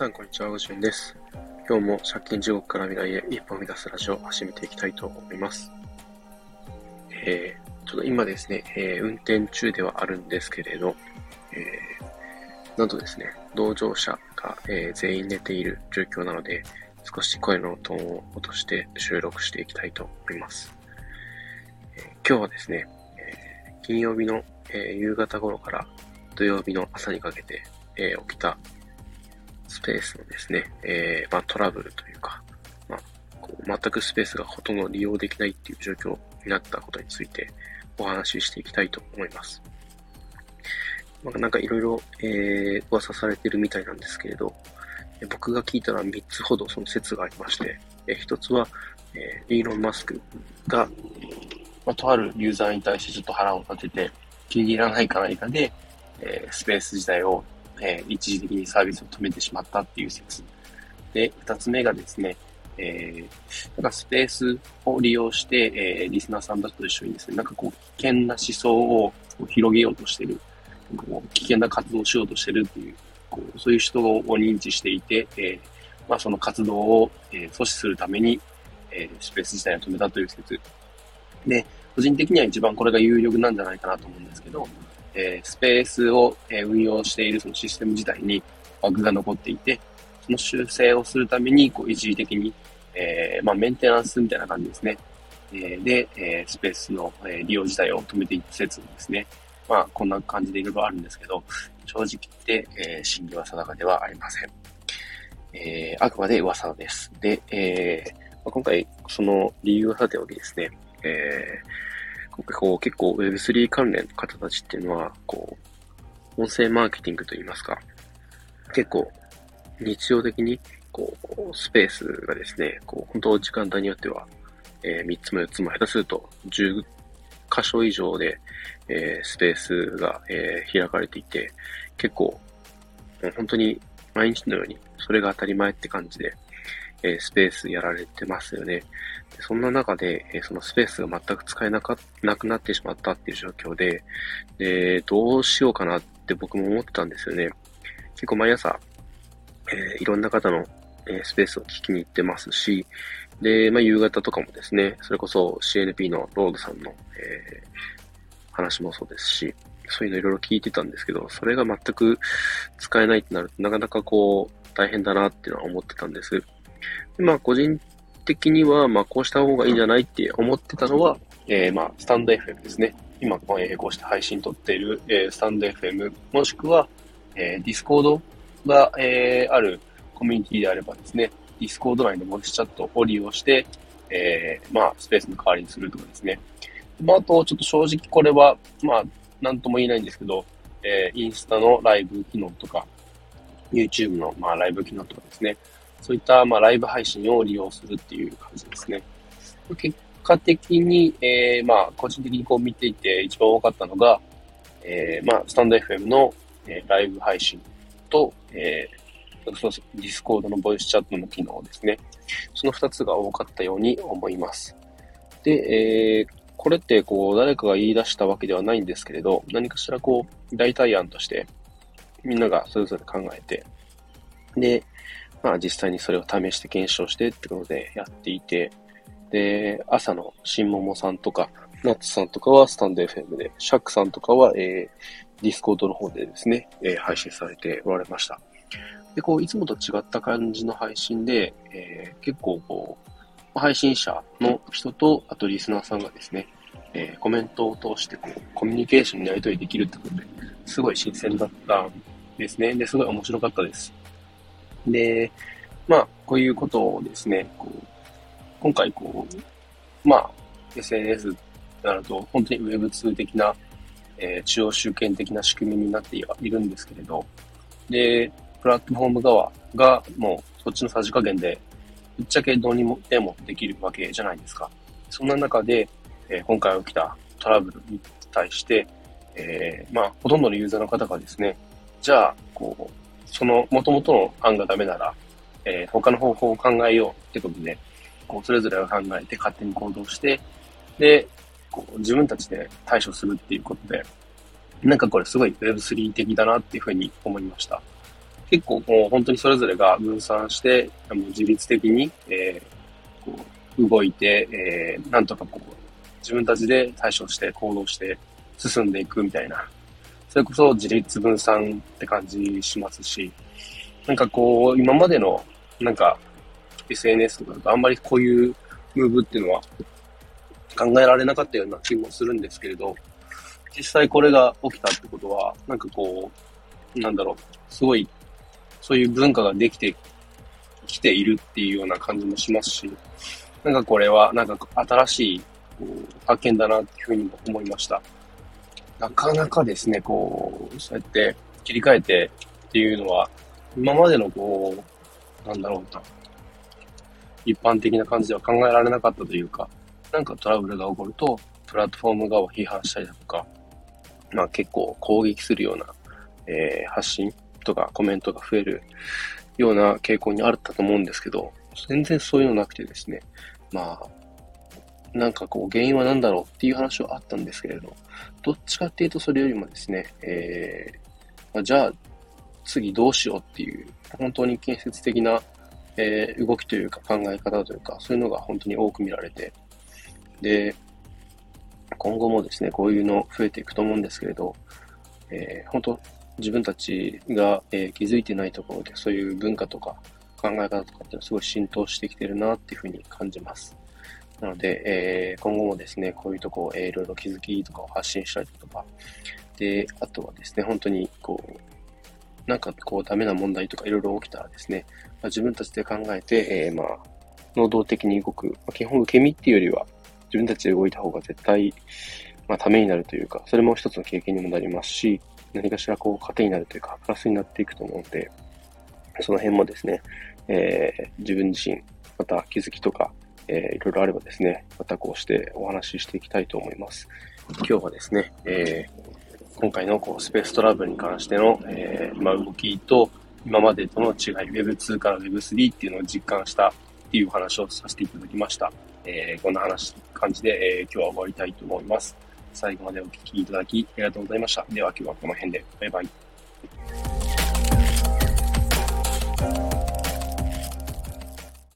さん、こんにちは。おじゅんです。今日も借金地獄から未来へ一歩を目指すラジオを始めていきたいと思います。えー、ちょっと今ですね、えー、運転中ではあるんですけれど、えー、なんとですね、同乗者が、えー、全員寝ている状況なので、少し声のトーンを落として収録していきたいと思います。えー、今日はですね、えー、金曜日の、えー、夕方頃から土曜日の朝にかけて、えー、起きたスペースのですね、えー、まあ、トラブルというか、まあ、こう全くスペースがほとんど利用できないっていう状況になったことについてお話ししていきたいと思います。まあ、なんかいろいろ、えー、噂されてるみたいなんですけれど、僕が聞いたら3つほどその説がありまして、え1つは、えー、イーロン・マスクが、まあ、とあるユーザーに対してちょっと腹を立てて、気に入らないか何かで、えー、スペース自体をえー、一時的にサービスを止めてしまったっていう説。で、二つ目がですね、えー、なんかスペースを利用して、えー、リスナーさんたちと一緒にですね、なんかこう、危険な思想を広げようとしてる、こう危険な活動をしようとしてるっていう、こうそういう人を認知していて、えー、まあ、その活動を、えー、阻止するために、えー、スペース自体を止めたという説。で、個人的には一番これが有力なんじゃないかなと思うんですけど、えー、スペースを、え運用しているそのシステム自体にバグが残っていて、その修正をするために、こう、一時的に、えー、まあ、メンテナンスみたいな感じですね。えー、で、えスペースの、え利用自体を止めていった説ですね。まあ、こんな感じでいろいろあるんですけど、正直言って、え真偽は定かではありません。えあくまで噂です。で、えま今回、その理由はさておきですね、えーこう結構 Web3 関連の方たちっていうのは、こう、音声マーケティングといいますか、結構日常的に、こう、スペースがですね、こう、本当時間帯によっては、えー、3つも4つも下手すると10箇所以上で、えー、スペースが、えー、開かれていて、結構、本当に毎日のようにそれが当たり前って感じで、えスペースやられてますよね。そんな中で、えそのスペースが全く使えなかなくなってしまったっていう状況で、で、どうしようかなって僕も思ってたんですよね。結構毎朝、えー、いろんな方の、えスペースを聞きに行ってますし、で、まあ、夕方とかもですね、それこそ CNP のロードさんの、えー、話もそうですし、そういうのいろいろ聞いてたんですけど、それが全く使えないってなると、なかなかこう、大変だなっていうのは思ってたんです。でまあ、個人的には、まあ、こうした方がいいんじゃないって思ってたのは、えー、まあ、 stand.fm ですね。今、えー、こうして配信撮っている、えー、 stand.fm、もしくは、えー、 Discord が、えー、あるコミュニティであればですね、 Discord 内のボイスチャットを利用して、えー、まあ、スペースの代わりにするとかですね。まあ、あと、ちょっと正直これは、まあ、なんとも言えないんですけど、えー、インスタのライブ機能とか、YouTube の、まあ、ライブ機能とかですね。そういった、まあ、ライブ配信を利用するっていう感じですね。結果的に、えー、まあ、個人的にこう見ていて一番多かったのが、えー、まあ、スタンド FM の、えー、ライブ配信と、えー、 Discord のボイスチャットの機能ですね。その二つが多かったように思います。で、えー、これってこう、誰かが言い出したわけではないんですけれど、何かしらこう、代替案として、みんながそれぞれ考えて、で、まあ実際にそれを試して検証してってことでやっていて、で、朝の新桃さんとか、ナッツさんとかはスタンド FM で、シャックさんとかは、えー、 Discord の方でですね、えー、配信されておられました。で、こう、いつもと違った感じの配信で、えー、結構こう、配信者の人と、あとリスナーさんがですね、えー、コメントを通してこう、コミュニケーションにやり取りできるってことで、すごい新鮮だったんですね。で、すごい面白かったです。で、まあ、こういうことをですね、こう今回こう、まあ、SNS なると、本当に Web2 的な、えー、中央集権的な仕組みになっているんですけれど、で、プラットフォーム側がもうそっちのさじ加減で、ぶっちゃけどうにもでもできるわけじゃないですか。そんな中で、えー、今回起きたトラブルに対して、えー、まあ、ほとんどのユーザーの方がですね、じゃあ、こう、その元々の案がダメなら、えー、他の方法を考えようってことで、こう、それぞれが考えて勝手に行動して、で、こう、自分たちで対処するっていうことで、なんかこれすごい Web3 的だなっていうふうに思いました。結構もう本当にそれぞれが分散して、もう自律的に、えー、こう動いて、えー、なんとかこう、自分たちで対処して行動して進んでいくみたいな、それこそ自立分散って感じしますし、なんかこう、今までの、なんか、SNS とかだとあんまりこういうムーブっていうのは考えられなかったような気もするんですけれど、実際これが起きたってことは、なんかこう、なんだろう、すごい、そういう文化ができてきているっていうような感じもしますし、なんかこれは、なんか新しい発見だなっていうふうにも思いました。なかなかですね、こう、そうやって切り替えてっていうのは、今までのこう、なんだろうな、一般的な感じでは考えられなかったというか、なんかトラブルが起こると、プラットフォーム側を批判したりだとか、まあ結構攻撃するような、えー、発信とかコメントが増えるような傾向にあったと思うんですけど、全然そういうのなくてですね、まあ、なんかこう原因は何だろうっていう話はあったんですけれど、どっちかっていうとそれよりもですね、えー、ま、じゃあ次どうしようっていう、本当に建設的な、えー、動きというか考え方というか、そういうのが本当に多く見られて、で、今後もですね、こういうの増えていくと思うんですけれど、えー、本当自分たちが、えー、気づいてないところで、そういう文化とか考え方とかっていうのはすごい浸透してきてるなっていうふうに感じます。なので、えー、今後もですね、こういうとこ、えー、いろいろ気づきとかを発信したりとか、で、あとはですね、本当に、こう、なんかこうダメな問題とかいろいろ起きたらですね、まあ、自分たちで考えて、えー、まあ、能動的に動く、まあ、基本受け身っていうよりは、自分たちで動いた方が絶対、まあ、ためになるというか、それも一つの経験にもなりますし、何かしらこう、糧になるというか、プラスになっていくと思うので、その辺もですね、えー、自分自身、また気づきとか、えー、いろいろあればですね、またこうしてお話ししていきたいと思います。今日はですね、えー、今回のこうスペーストラブルに関しての、えー、まあ、動きと、今までとの違い、Web2 から Web3 っていうのを実感したっていうお話をさせていただきました。えー、こんな話、感じで、え、今日は終わりたいと思います。最後までお聴きいただきありがとうございました。では今日はこの辺で。バイバイ。